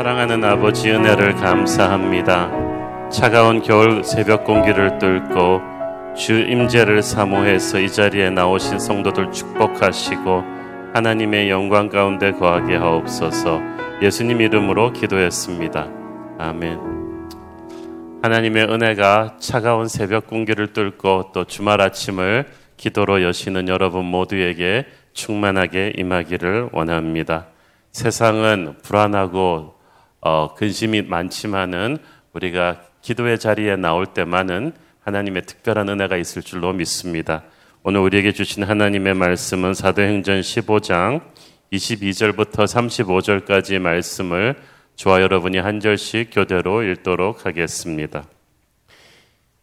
사랑하는 아버지 은혜를 감사합니다. 차가운 겨울 새벽 공기를 뚫고 주 임재를 사모해서 이 자리에 나오신 성도들 축복하시고 하나님의 영광 가운데 거하게 하옵소서. 예수님 이름으로 기도했습니다. 아멘. 하나님의 은혜가 차가운 새벽 공기를 뚫고 또 주말 아침을 기도로 여시는 여러분 모두에게 충만하게 임하기를 원합니다. 세상은 불안하고 어, 근심이 많지만은 우리가 기도의 자리에 나올 때만은 하나님의 특별한 은혜가 있을 줄로 믿습니다. 오늘 우리에게 주신 하나님의 말씀은 사도행전 15장 22절부터 35절까지 말씀을 저와 여러분이 한 절씩 교대로 읽도록 하겠습니다.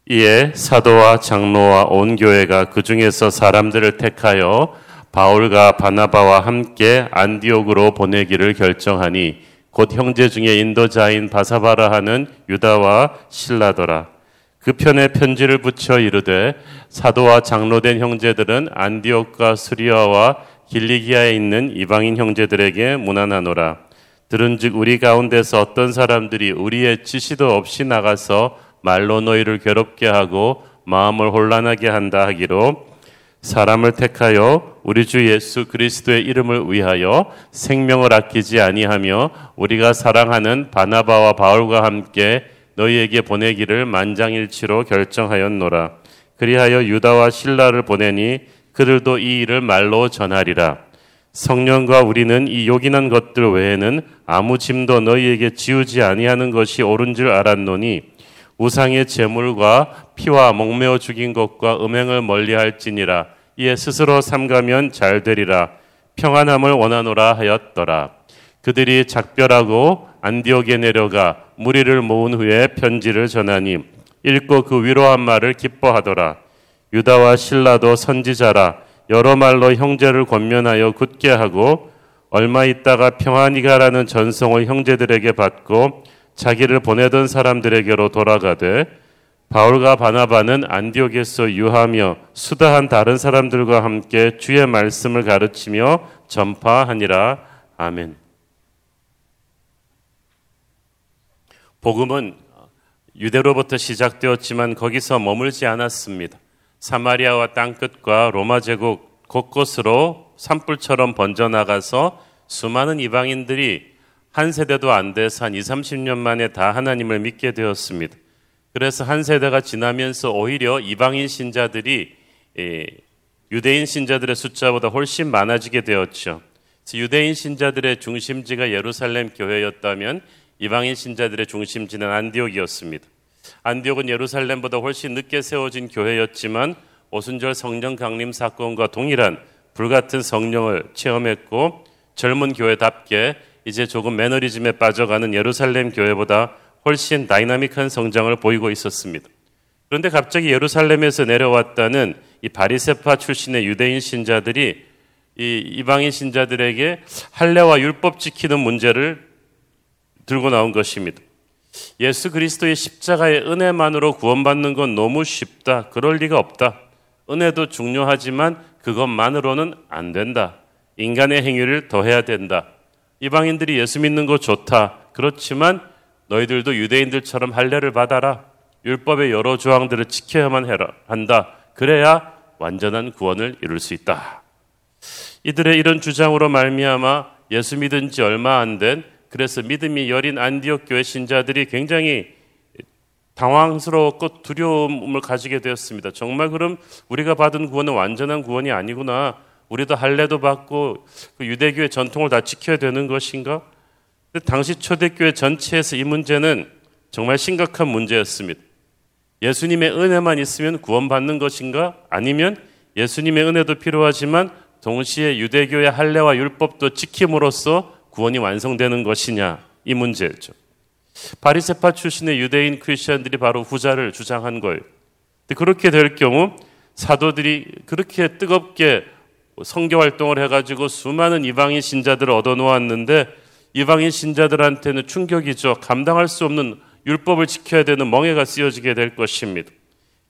이에 사도와 장로와 온 교회가 그 중에서 사람들을 택하여 바울과 바나바와 함께 안디옥으로 보내기를 결정하니 곧 형제 중에 인도자인 바사바라 하는 유다와 신라더라. 그 편에 편지를 붙여 이르되 사도와 장로된 형제들은 안디옥과 수리아와 길리기아에 있는 이방인 형제들에게 문안하노라. 들은즉 우리 가운데서 어떤 사람들이 우리의 지시도 없이 나가서 말로 너희를 괴롭게 하고 마음을 혼란하게 한다 하기로 사람을 택하여 우리 주 예수 그리스도의 이름을 위하여 생명을 아끼지 아니하며 우리가 사랑하는 바나바와 바울과 함께 너희에게 보내기를 만장일치로 결정하였노라. 그리하여 유다와 신라를 보내니 그들도 이 일을 말로 전하리라. 성령과 우리는 이 요긴한 것들 외에는 아무 짐도 너희에게 지우지 아니하는 것이 옳은 줄 알았노니 우상의 제물과 피와 목매어 죽인 것과 음행을 멀리할지니라 이에 스스로 삼가면 잘 되리라. 평안함을 원하노라 하였더라. 그들이 작별하고 안디옥에 내려가 무리를 모은 후에 편지를 전하니 읽고 그 위로한 말을 기뻐하더라. 유다와 신라도 선지자라. 여러 말로 형제를 권면하여 굳게 하고 얼마 있다가 평안히 가라는 전송을 형제들에게 받고 자기를 보내던 사람들에게로 돌아가되 바울과 바나바는 안디옥에서 유하며 수다한 다른 사람들과 함께 주의 말씀을 가르치며 전파하니라. 아멘. 복음은 유대로부터 시작되었지만 거기서 머물지 않았습니다. 사마리아와 땅끝과 로마 제국 곳곳으로 산불처럼 번져나가서 수많은 이방인들이 한 세대도 안 돼서 한 2, 30년 만에 다 하나님을 믿게 되었습니다. 그래서 한 세대가 지나면서 오히려 이방인 신자들이 유대인 신자들의 숫자보다 훨씬 많아지게 되었죠. 유대인 신자들의 중심지가 예루살렘 교회였다면 이방인 신자들의 중심지는 안디옥이었습니다. 안디옥은 예루살렘보다 훨씬 늦게 세워진 교회였지만 오순절 성령 강림 사건과 동일한 불같은 성령을 체험했고 젊은 교회답게 이제 조금 매너리즘에 빠져가는 예루살렘 교회보다 훨씬 다이나믹한 성장을 보이고 있었습니다. 그런데 갑자기 예루살렘에서 내려왔다는 이 바리새파 출신의 유대인 신자들이 이 이방인 신자들에게 할례와 율법 지키는 문제를 들고 나온 것입니다. 예수 그리스도의 십자가의 은혜만으로 구원받는 건 너무 쉽다. 그럴 리가 없다. 은혜도 중요하지만 그것만으로는 안 된다. 인간의 행위를 더해야 된다. 이방인들이 예수 믿는 거 좋다. 그렇지만 너희들도 유대인들처럼 할례를 받아라. 율법의 여러 조항들을 지켜야만 해라 한다. 그래야 완전한 구원을 이룰 수 있다. 이들의 이런 주장으로 말미암아 예수 믿은 지 얼마 안 된 그래서 믿음이 여린 안디옥 교회 신자들이 굉장히 당황스러웠고 두려움을 가지게 되었습니다. 정말 그럼 우리가 받은 구원은 완전한 구원이 아니구나. 우리도 할례도 받고 그 유대교의 전통을 다 지켜야 되는 것인가? 당시 초대교회 전체에서 이 문제는 정말 심각한 문제였습니다. 예수님의 은혜만 있으면 구원받는 것인가? 아니면 예수님의 은혜도 필요하지만 동시에 유대교의 할례와 율법도 지킴으로써 구원이 완성되는 것이냐? 이 문제였죠. 바리세파 출신의 유대인 크리스천들이 바로 후자를 주장한 거예요. 그렇게 될 경우 사도들이 그렇게 뜨겁게 성교 활동을 해가지고 수많은 이방인 신자들을 얻어놓았는데 이방인 신자들한테는 충격이죠. 감당할 수 없는 율법을 지켜야 되는 멍해가 쓰여지게 될 것입니다.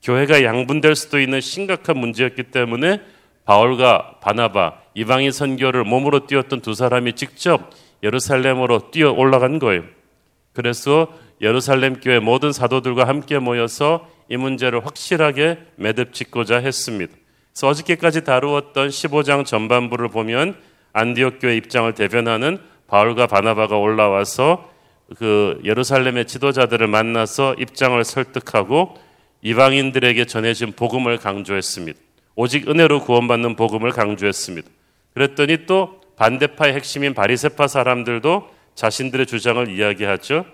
교회가 양분될 수도 있는 심각한 문제였기 때문에 바울과 바나바 이방인 선교를 몸으로 뛰었던 두 사람이 직접 예루살렘으로 뛰어 올라간 거예요. 그래서 예루살렘 교회 모든 사도들과 함께 모여서 이 문제를 확실하게 매듭 짓고자 했습니다. 그래서 어저께까지 다루었던 15장 전반부를 보면 안디옥 교회 입장을 대변하는 바울과 바나바가 올라와서 그 예루살렘의 지도자들을 만나서 입장을 설득하고 이방인들에게 전해진 복음을 강조했습니다. 오직 은혜로 구원받는 복음을 강조했습니다. 그랬더니 또 반대파의 핵심인 바리세파 사람들도 자신들의 주장을 이야기하죠.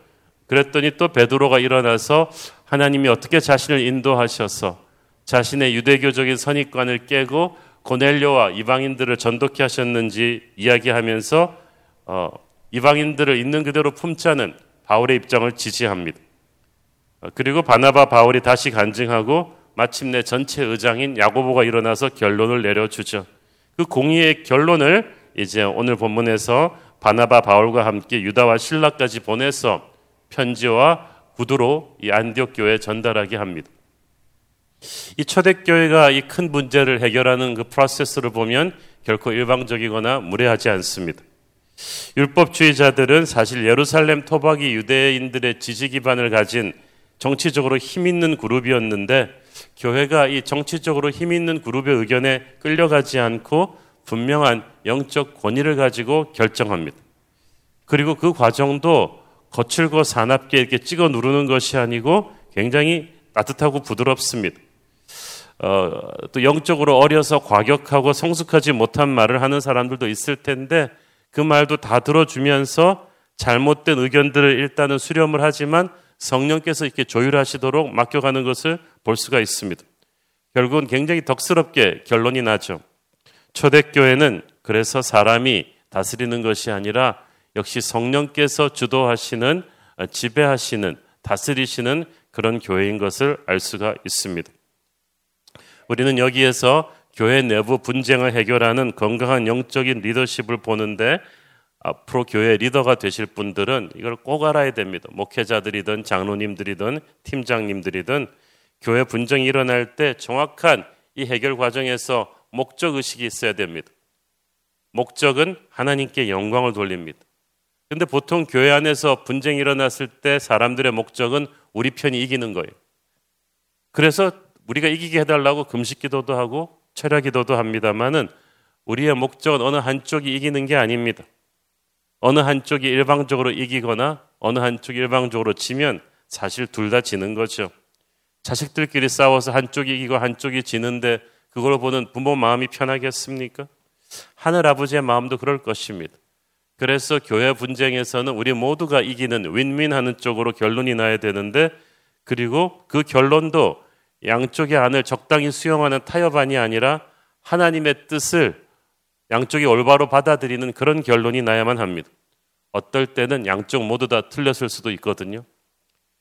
그랬더니 또 베드로가 일어나서 하나님이 어떻게 자신을 인도하셔서 자신의 유대교적인 선입관을 깨고 고넬료와 이방인들을 전독케 하셨는지 이야기하면서 어, 이방인들을 있는 그대로 품자는 바울의 입장을 지지합니다. 어, 그리고 바나바 바울이 다시 간증하고 마침내 전체 의장인 야고보가 일어나서 결론을 내려주죠. 그 공의의 결론을 이제 오늘 본문에서 바나바 바울과 함께 유다와 신라까지 보내서 편지와 구두로 이 안디옥 교회에 전달하게 합니다. 이 초대교회가 이 큰 문제를 해결하는 그 프로세스를 보면 결코 일방적이거나 무례하지 않습니다. 율법주의자들은 사실 예루살렘 토박이 유대인들의 지지 기반을 가진 정치적으로 힘 있는 그룹이었는데 교회가 이 정치적으로 힘 있는 그룹의 의견에 끌려가지 않고 분명한 영적 권위를 가지고 결정합니다. 그리고 그 과정도 거칠고 사납게 이렇게 찍어 누르는 것이 아니고 굉장히 따뜻하고 부드럽습니다. 어, 또 영적으로 어려서 과격하고 성숙하지 못한 말을 하는 사람들도 있을 텐데 그 말도 다 들어주면서 잘못된 의견들을 일단은 수렴을 하지만 성령께서 이렇게 조율하시도록 맡겨가는 것을 볼 수가 있습니다. 결국은 굉장히 덕스럽게 결론이 나죠. 초대교회는 그래서 사람이 다스리는 것이 아니라 역시 성령께서 주도하시는 지배하시는 다스리시는 그런 교회인 것을 알 수가 있습니다. 우리는 여기에서 교회 내부 분쟁을 해결하는 건강한 영적인 리더십을 보는데 앞으로 교회 리더가 되실 분들은 이걸 꼭 알아야 됩니다. 목회자들이든 장로님들이든 팀장님들이든 교회 분쟁이 일어날 때 정확한 이 해결 과정에서 목적 의식이 있어야 됩니다. 목적은 하나님께 영광을 돌립니다. 근데 보통 교회 안에서 분쟁이 일어났을 때 사람들의 목적은 우리 편이 이기는 거예요. 그래서 우리가 이기게 해달라고 금식 기도도 하고 철야 기도도 합니다만은 우리의 목적은 어느 한쪽이 이기는 게 아닙니다. 어느 한쪽이 일방적으로 이기거나 어느 한쪽이 일방적으로 지면 사실 둘 다 지는 거죠. 자식들끼리 싸워서 한쪽이 이기고 한쪽이 지는데 그걸 보는 부모 마음이 편하겠습니까? 하늘 아버지의 마음도 그럴 것입니다. 그래서 교회 분쟁에서는 우리 모두가 이기는 윈윈하는 쪽으로 결론이 나야 되는데 그리고 그 결론도 양쪽의 안을 적당히 수용하는 타협안이 아니라 하나님의 뜻을 양쪽이 올바로 받아들이는 그런 결론이 나야만 합니다. 어떨 때는 양쪽 모두 다 틀렸을 수도 있거든요.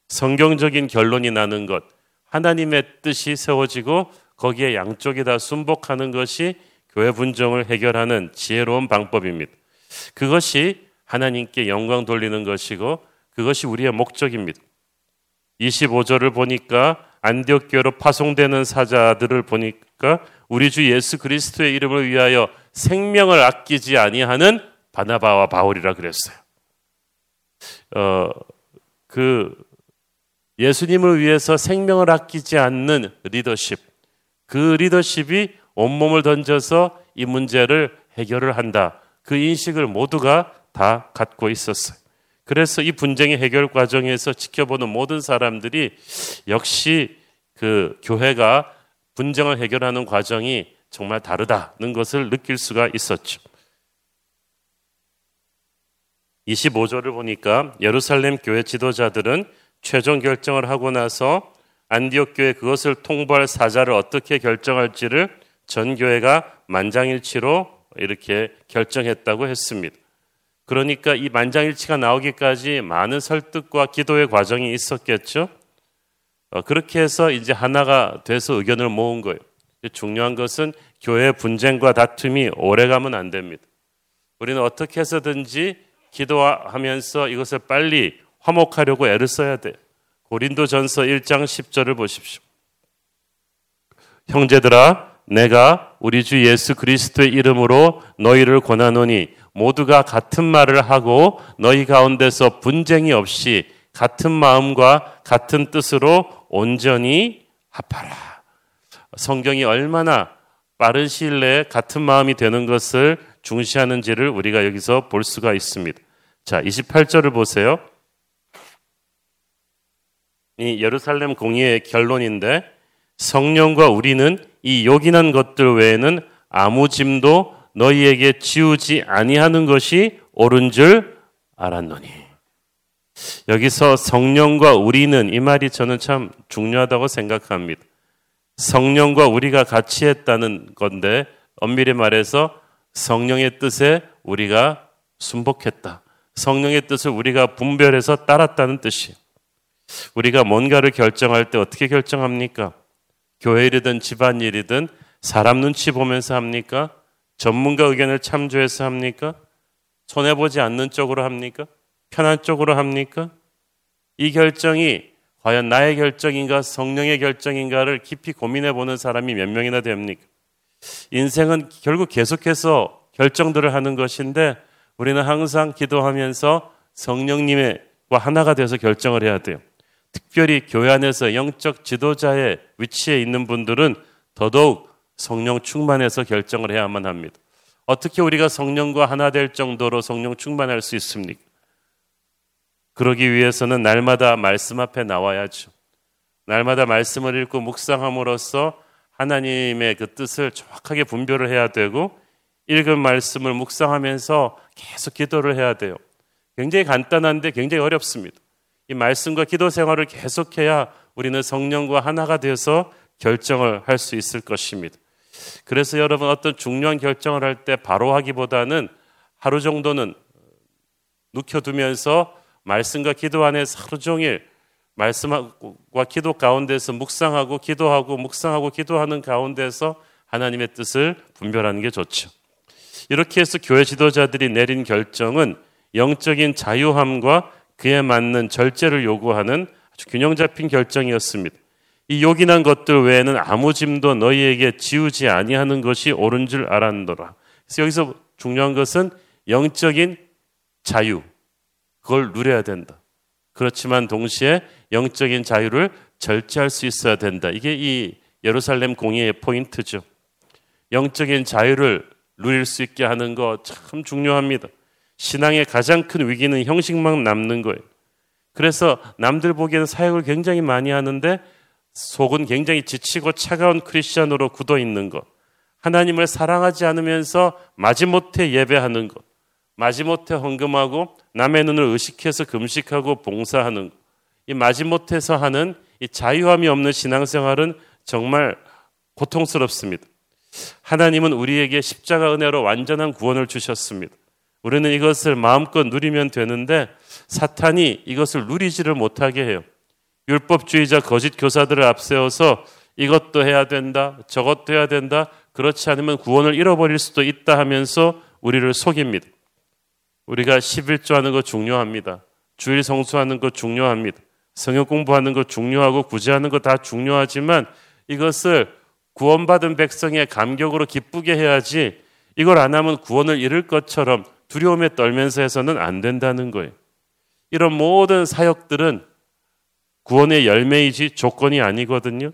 성경적인 결론이 나는 것, 하나님의 뜻이 세워지고 거기에 양쪽이 다 순복하는 것이 교회 분정을 해결하는 지혜로운 방법입니다. 그것이 하나님께 영광 돌리는 것이고 그것이 우리의 목적입니다. 25절을 보니까 안디옥 교회로 파송되는 사자들을 보니까 우리 주 예수 그리스도의 이름을 위하여 생명을 아끼지 아니하는 바나바와 바울이라 그랬어요. 어, 그 예수님을 위해서 생명을 아끼지 않는 리더십, 그 리더십이 온몸을 던져서 이 문제를 해결을 한다. 그 인식을 모두가 다 갖고 있었어요. 그래서 이 분쟁의 해결 과정에서 지켜보는 모든 사람들이 역시 그 교회가 분쟁을 해결하는 과정이 정말 다르다는 것을 느낄 수가 있었죠. 25절을 보니까 예루살렘 교회 지도자들은 최종 결정을 하고 나서 안디옥 교회 그것을 통보할 사자를 어떻게 결정할지를 전 교회가 만장일치로 이렇게 결정했다고 했습니다. 그러니까 이 만장일치가 나오기까지 많은 설득과 기도의 과정이 있었겠죠. 어, 그렇게 해서 이제 하나가 돼서 의견을 모은 거예요. 중요한 것은 교회 분쟁과 다툼이 오래가면 안 됩니다. 우리는 어떻게 해서든지 기도하면서 이것을 빨리 화목하려고 애를 써야 돼요. 고린도 전서 1장 10절을 보십시오. 형제들아, 내가 우리 주 예수 그리스도의 이름으로 너희를 권하노니 모두가 같은 말을 하고 너희 가운데서 분쟁이 없이 같은 마음과 같은 뜻으로 온전히 합하라. 성경이 얼마나 빠른 시일 내에 같은 마음이 되는 것을 중시하는지를 우리가 여기서 볼 수가 있습니다. 자, 28절을 보세요. 이 예루살렘 공의의 결론인데 성령과 우리는 이 요긴한 것들 외에는 아무 짐도 너희에게 지우지 아니하는 것이 옳은 줄 알았노니. 여기서 성령과 우리는 이 말이 저는 참 중요하다고 생각합니다. 성령과 우리가 같이 했다는 건데 엄밀히 말해서 성령의 뜻에 우리가 순복했다. 성령의 뜻을 우리가 분별해서 따랐다는 뜻이. 우리가 뭔가를 결정할 때 어떻게 결정합니까? 교회 일이든 집안 일이든 사람 눈치 보면서 합니까? 전문가 의견을 참조해서 합니까? 손해보지 않는 쪽으로 합니까? 편한 쪽으로 합니까? 이 결정이 과연 나의 결정인가 성령의 결정인가를 깊이 고민해 보는 사람이 몇 명이나 됩니까? 인생은 결국 계속해서 결정들을 하는 것인데 우리는 항상 기도하면서 성령님과 하나가 돼서 결정을 해야 돼요. 특별히 교회 안에서 영적 지도자의 위치에 있는 분들은 더더욱 성령 충만해서 결정을 해야만 합니다. 어떻게 우리가 성령과 하나 될 정도로 성령 충만할 수 있습니까? 그러기 위해서는 날마다 말씀 앞에 나와야죠. 날마다 말씀을 읽고 묵상함으로써 하나님의 그 뜻을 정확하게 분별을 해야 되고 읽은 말씀을 묵상하면서 계속 기도를 해야 돼요. 굉장히 간단한데 굉장히 어렵습니다. 이 말씀과 기도 생활을 계속해야 우리는 성령과 하나가 되어서 결정을 할 수 있을 것입니다. 그래서 여러분 어떤 중요한 결정을 할 때 바로 하기보다는 하루 정도는 묵혀두면서 말씀과 기도 안에 하루 종일 말씀과 기도 가운데서 묵상하고 기도하고 묵상하고 기도하는 가운데서 하나님의 뜻을 분별하는 게 좋죠. 이렇게 해서 교회 지도자들이 내린 결정은 영적인 자유함과 그에 맞는 절제를 요구하는 아주 균형 잡힌 결정이었습니다. 이 요긴한 것들 외에는 아무 짐도 너희에게 지우지 아니하는 것이 옳은 줄 알았노라. 그래서 여기서 중요한 것은 영적인 자유. 그걸 누려야 된다. 그렇지만 동시에 영적인 자유를 절제할 수 있어야 된다. 이게 이 예루살렘 공의의 포인트죠. 영적인 자유를 누릴 수 있게 하는 거 참 중요합니다. 신앙의 가장 큰 위기는 형식만 남는 거예요. 그래서 남들 보기에는 사역을 굉장히 많이 하는데 속은 굉장히 지치고 차가운 크리스천으로 굳어 있는 것. 하나님을 사랑하지 않으면서 마지못해 예배하는 것. 마지못해 헌금하고 남의 눈을 의식해서 금식하고 봉사하는 것. 이 마지못해서 하는 이 자유함이 없는 신앙생활은 정말 고통스럽습니다. 하나님은 우리에게 십자가 은혜로 완전한 구원을 주셨습니다. 우리는 이것을 마음껏 누리면 되는데 사탄이 이것을 누리지를 못하게 해요. 율법주의자 거짓 교사들을 앞세워서 이것도 해야 된다, 저것도 해야 된다, 그렇지 않으면 구원을 잃어버릴 수도 있다 하면서 우리를 속입니다. 우리가 11조 하는 거 중요합니다. 주일 성수하는 거 중요합니다. 성역 공부하는 거 중요하고 구제하는 거 다 중요하지만 이것을 구원받은 백성의 감격으로 기쁘게 해야지 이걸 안 하면 구원을 잃을 것처럼 두려움에 떨면서 해서는 안 된다는 거예요. 이런 모든 사역들은 구원의 열매이지 조건이 아니거든요.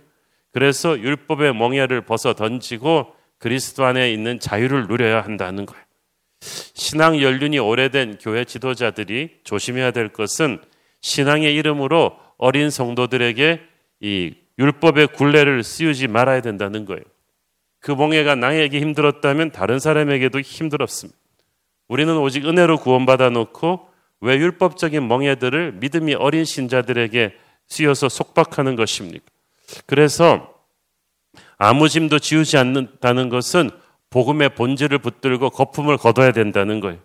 그래서 율법의 멍에를 벗어 던지고 그리스도 안에 있는 자유를 누려야 한다는 거예요. 신앙 연륜이 오래된 교회 지도자들이 조심해야 될 것은 신앙의 이름으로 어린 성도들에게 이 율법의 굴레를 씌우지 말아야 된다는 거예요. 그 멍에가 나에게 힘들었다면 다른 사람에게도 힘들었습니다. 우리는 오직 은혜로 구원받아 놓고 왜 율법적인 멍에들을 믿음이 어린 신자들에게 씌어서 속박하는 것입니까? 그래서 아무 짐도 지우지 않는다는 것은 복음의 본질을 붙들고 거품을 거둬야 된다는 거예요.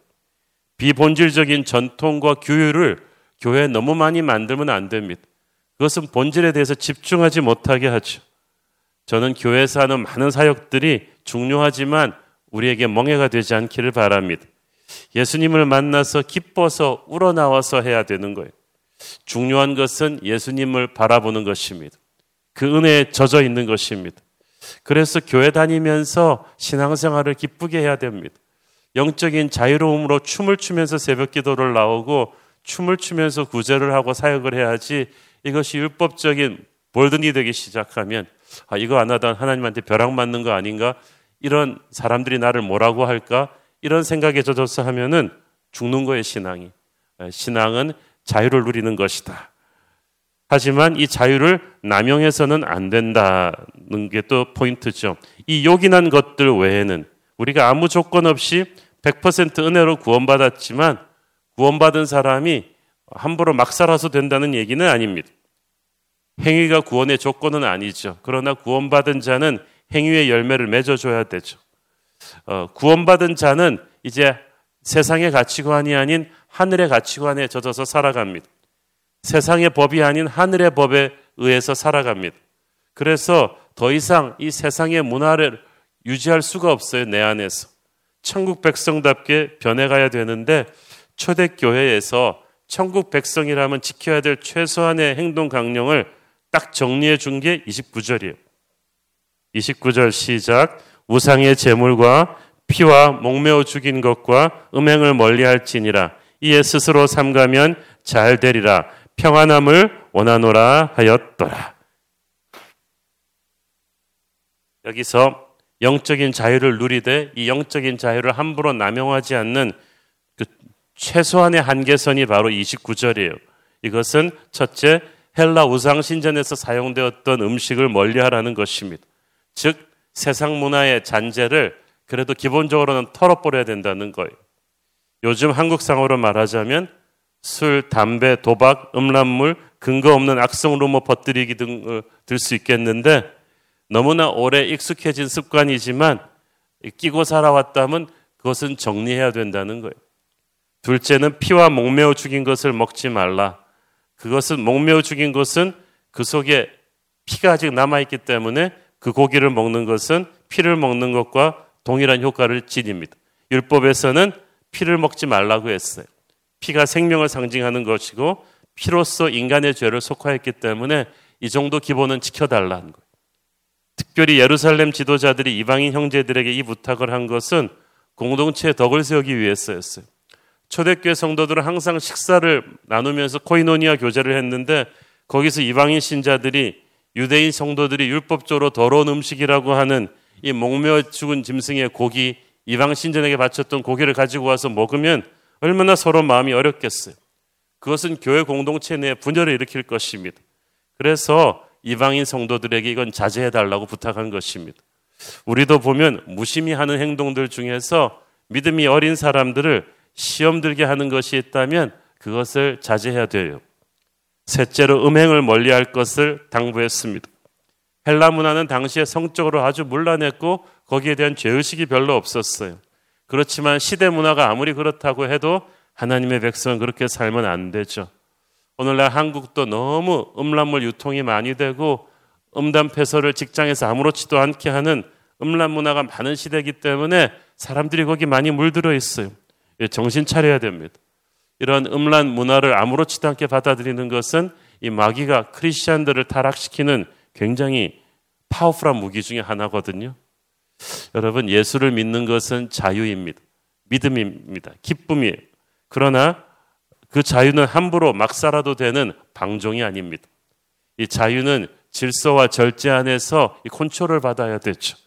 비본질적인 전통과 규율을 교회에 너무 많이 만들면 안 됩니다. 그것은 본질에 대해서 집중하지 못하게 하죠. 저는 교회에서 하는 많은 사역들이 중요하지만 우리에게 멍해가 되지 않기를 바랍니다. 예수님을 만나서 기뻐서 우러나와서 해야 되는 거예요. 중요한 것은 예수님을 바라보는 것입니다. 그 은혜에 젖어 있는 것입니다. 그래서 교회 다니면서 신앙생활을 기쁘게 해야 됩니다. 영적인 자유로움으로 춤을 추면서 새벽 기도를 나오고 춤을 추면서 구제를 하고 사역을 해야지 이것이 율법적인 볼든이 되기 시작하면 아, 이거 안 하다 하나님한테 벼락 맞는 거 아닌가? 이런 사람들이 나를 뭐라고 할까? 이런 생각에 젖어서 하면은 죽는 거예요, 신앙이. 예, 신앙은 자유를 누리는 것이다. 하지만 이 자유를 남용해서는 안 된다는 게 또 포인트죠. 이 요긴한 것들 외에는 우리가 아무 조건 없이 100% 은혜로 구원받았지만 구원받은 사람이 함부로 막 살아서 된다는 얘기는 아닙니다. 행위가 구원의 조건은 아니죠. 그러나 구원받은 자는 행위의 열매를 맺어줘야 되죠. 어, 구원받은 자는 이제 세상의 가치관이 아닌 하늘의 가치관에 젖어서 살아갑니다. 세상의 법이 아닌 하늘의 법에 의해서 살아갑니다. 그래서 더 이상 이 세상의 문화를 유지할 수가 없어요, 내 안에서. 천국 백성답게 변해가야 되는데, 초대교회에서 천국 백성이라면 지켜야 될 최소한의 행동 강령을 딱 정리해 준 게 29절이에요. 29절 시작. 우상의 제물과 피와 목매어 죽인 것과 음행을 멀리 할지니라. 이에 스스로 삼가면 잘 되리라. 평안함을 원하노라 하였더라. 여기서 영적인 자유를 누리되 이 영적인 자유를 함부로 남용하지 않는 그 최소한의 한계선이 바로 29절이에요. 이것은 첫째 헬라 우상 신전에서 사용되었던 음식을 멀리하라는 것입니다. 즉 세상 문화의 잔재를 그래도 기본적으로는 털어버려야 된다는 거예요. 요즘 한국상으로 말하자면 술, 담배, 도박, 음란물, 근거 없는 악성 루머 퍼뜨리기 등을 들수 있겠는데 너무나 오래 익숙해진 습관이지만 끼고 살아왔다면 그것은 정리해야 된다는 거예요. 둘째는 피와 목매어 죽인 것을 먹지 말라. 그것은 목매어 죽인 것은 그 속에 피가 아직 남아있기 때문에 그 고기를 먹는 것은 피를 먹는 것과 동일한 효과를 지닙니다. 율법에서는 피를 먹지 말라고 했어요. 피가 생명을 상징하는 것이고 피로써 인간의 죄를 속화했기 때문에 이 정도 기본은 지켜달라는 거예요. 특별히 예루살렘 지도자들이 이방인 형제들에게 이 부탁을 한 것은 공동체의 덕을 세우기 위해서였어요. 초대교회 성도들은 항상 식사를 나누면서 코이노니아 교제를 했는데 거기서 이방인 신자들이 유대인 성도들이 율법적으로 더러운 음식이라고 하는 이 목매어 죽은 짐승의 고기 이방 신전에게 바쳤던 고기를 가지고 와서 먹으면 얼마나 서로 마음이 어렵겠어요. 그것은 교회 공동체 내에 분열을 일으킬 것입니다. 그래서 이방인 성도들에게 이건 자제해 달라고 부탁한 것입니다. 우리도 보면 무심히 하는 행동들 중에서 믿음이 어린 사람들을 시험 들게 하는 것이 있다면 그것을 자제해야 돼요. 셋째로 음행을 멀리할 것을 당부했습니다. 헬라 문화는 당시에 성적으로 아주 문란했고 거기에 대한 죄의식이 별로 없었어요. 그렇지만 시대 문화가 아무리 그렇다고 해도 하나님의 백성은 그렇게 살면 안 되죠. 오늘날 한국도 너무 음란물 유통이 많이 되고 음담 패설을 직장에서 아무렇지도 않게 하는 음란 문화가 많은 시대이기 때문에 사람들이 거기 많이 물들어 있어요. 예, 정신 차려야 됩니다. 이런 음란 문화를 아무렇지도 않게 받아들이는 것은 이 마귀가 크리스천들을 타락시키는 굉장히 파워풀한 무기 중의 하나거든요. 여러분, 예수를 믿는 것은 자유입니다. 믿음입니다. 기쁨이에요. 그러나 그 자유는 함부로 막 살아도 되는 방종이 아닙니다. 이 자유는 질서와 절제 안에서 이 컨트롤을 받아야 되죠.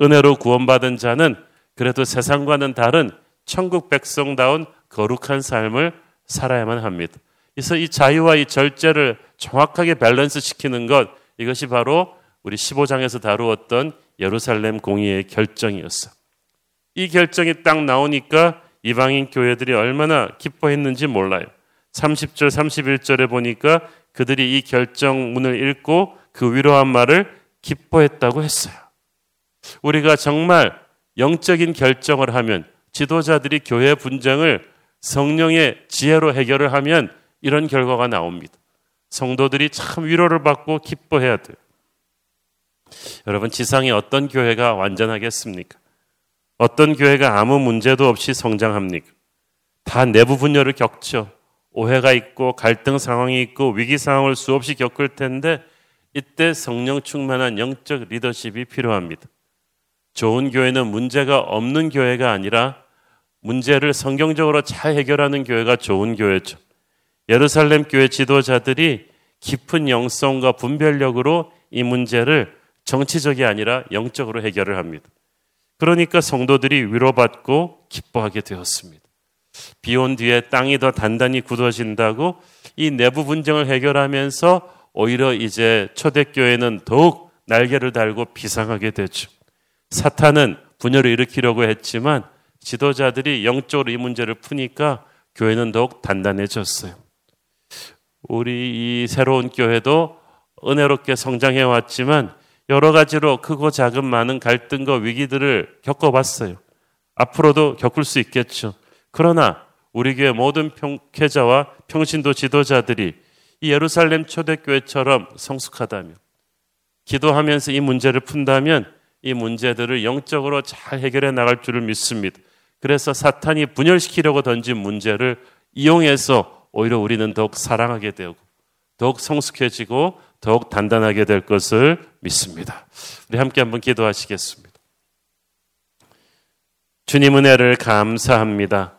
은혜로 구원받은 자는 그래도 세상과는 다른 천국 백성다운 거룩한 삶을 살아야만 합니다. 그래서 이 자유와 이 절제를 정확하게 밸런스 시키는 것, 이것이 바로 우리 15장에서 다루었던 예루살렘 공의회의 결정이었어. 이 결정이 딱 나오니까 이방인 교회들이 얼마나 기뻐했는지 몰라요. 30절, 31절에 보니까 그들이 이 결정문을 읽고 그 위로한 말을 기뻐했다고 했어요. 우리가 정말 영적인 결정을 하면 지도자들이 교회 분쟁을 성령의 지혜로 해결을 하면 이런 결과가 나옵니다. 성도들이 참 위로를 받고 기뻐해야 돼요. 여러분, 지상에 어떤 교회가 완전하겠습니까? 어떤 교회가 아무 문제도 없이 성장합니까? 다 내부 분열을 겪죠. 오해가 있고 갈등 상황이 있고 위기 상황을 수없이 겪을 텐데 이때 성령 충만한 영적 리더십이 필요합니다. 좋은 교회는 문제가 없는 교회가 아니라 문제를 성경적으로 잘 해결하는 교회가 좋은 교회죠. 예루살렘 교회 지도자들이 깊은 영성과 분별력으로 이 문제를 정치적이 아니라 영적으로 해결을 합니다. 그러니까 성도들이 위로받고 기뻐하게 되었습니다. 비온 뒤에 땅이 더 단단히 굳어진다고 이 내부 분쟁을 해결하면서 오히려 이제 초대교회는 더욱 날개를 달고 비상하게 되죠. 사탄은 분열을 일으키려고 했지만 지도자들이 영적으로 이 문제를 푸니까 교회는 더욱 단단해졌어요. 우리 이 새로운 교회도 은혜롭게 성장해 왔지만 여러 가지로 크고 작은 많은 갈등과 위기들을 겪어봤어요. 앞으로도 겪을 수 있겠죠. 그러나 우리 교회 모든 평회자와 평신도 지도자들이 이 예루살렘 초대교회처럼 성숙하다면 기도하면서 이 문제를 푼다면 이 문제들을 영적으로 잘 해결해 나갈 줄을 믿습니다. 그래서 사탄이 분열시키려고 던진 문제를 이용해서 오히려 우리는 더욱 사랑하게 되고 더욱 성숙해지고 더욱 단단하게 될 것을 믿습니다. 우리 함께 한번 기도하시겠습니다. 주님 은혜를 감사합니다.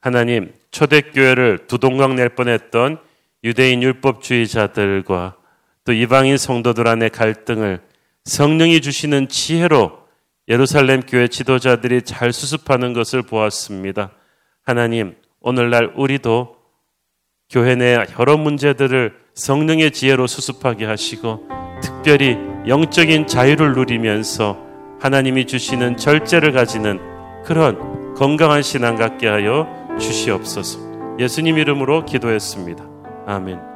하나님, 초대교회를 두동강 낼 뻔했던 유대인 율법주의자들과 또 이방인 성도들 안의 갈등을 성령이 주시는 지혜로 예루살렘 교회 지도자들이 잘 수습하는 것을 보았습니다. 하나님, 오늘날 우리도 교회 내 여러 문제들을 성령의 지혜로 수습하게 하시고 특별히 영적인 자유를 누리면서 하나님이 주시는 절제를 가지는 그런 건강한 신앙 갖게 하여 주시옵소서. 예수님 이름으로 기도했습니다. 아멘.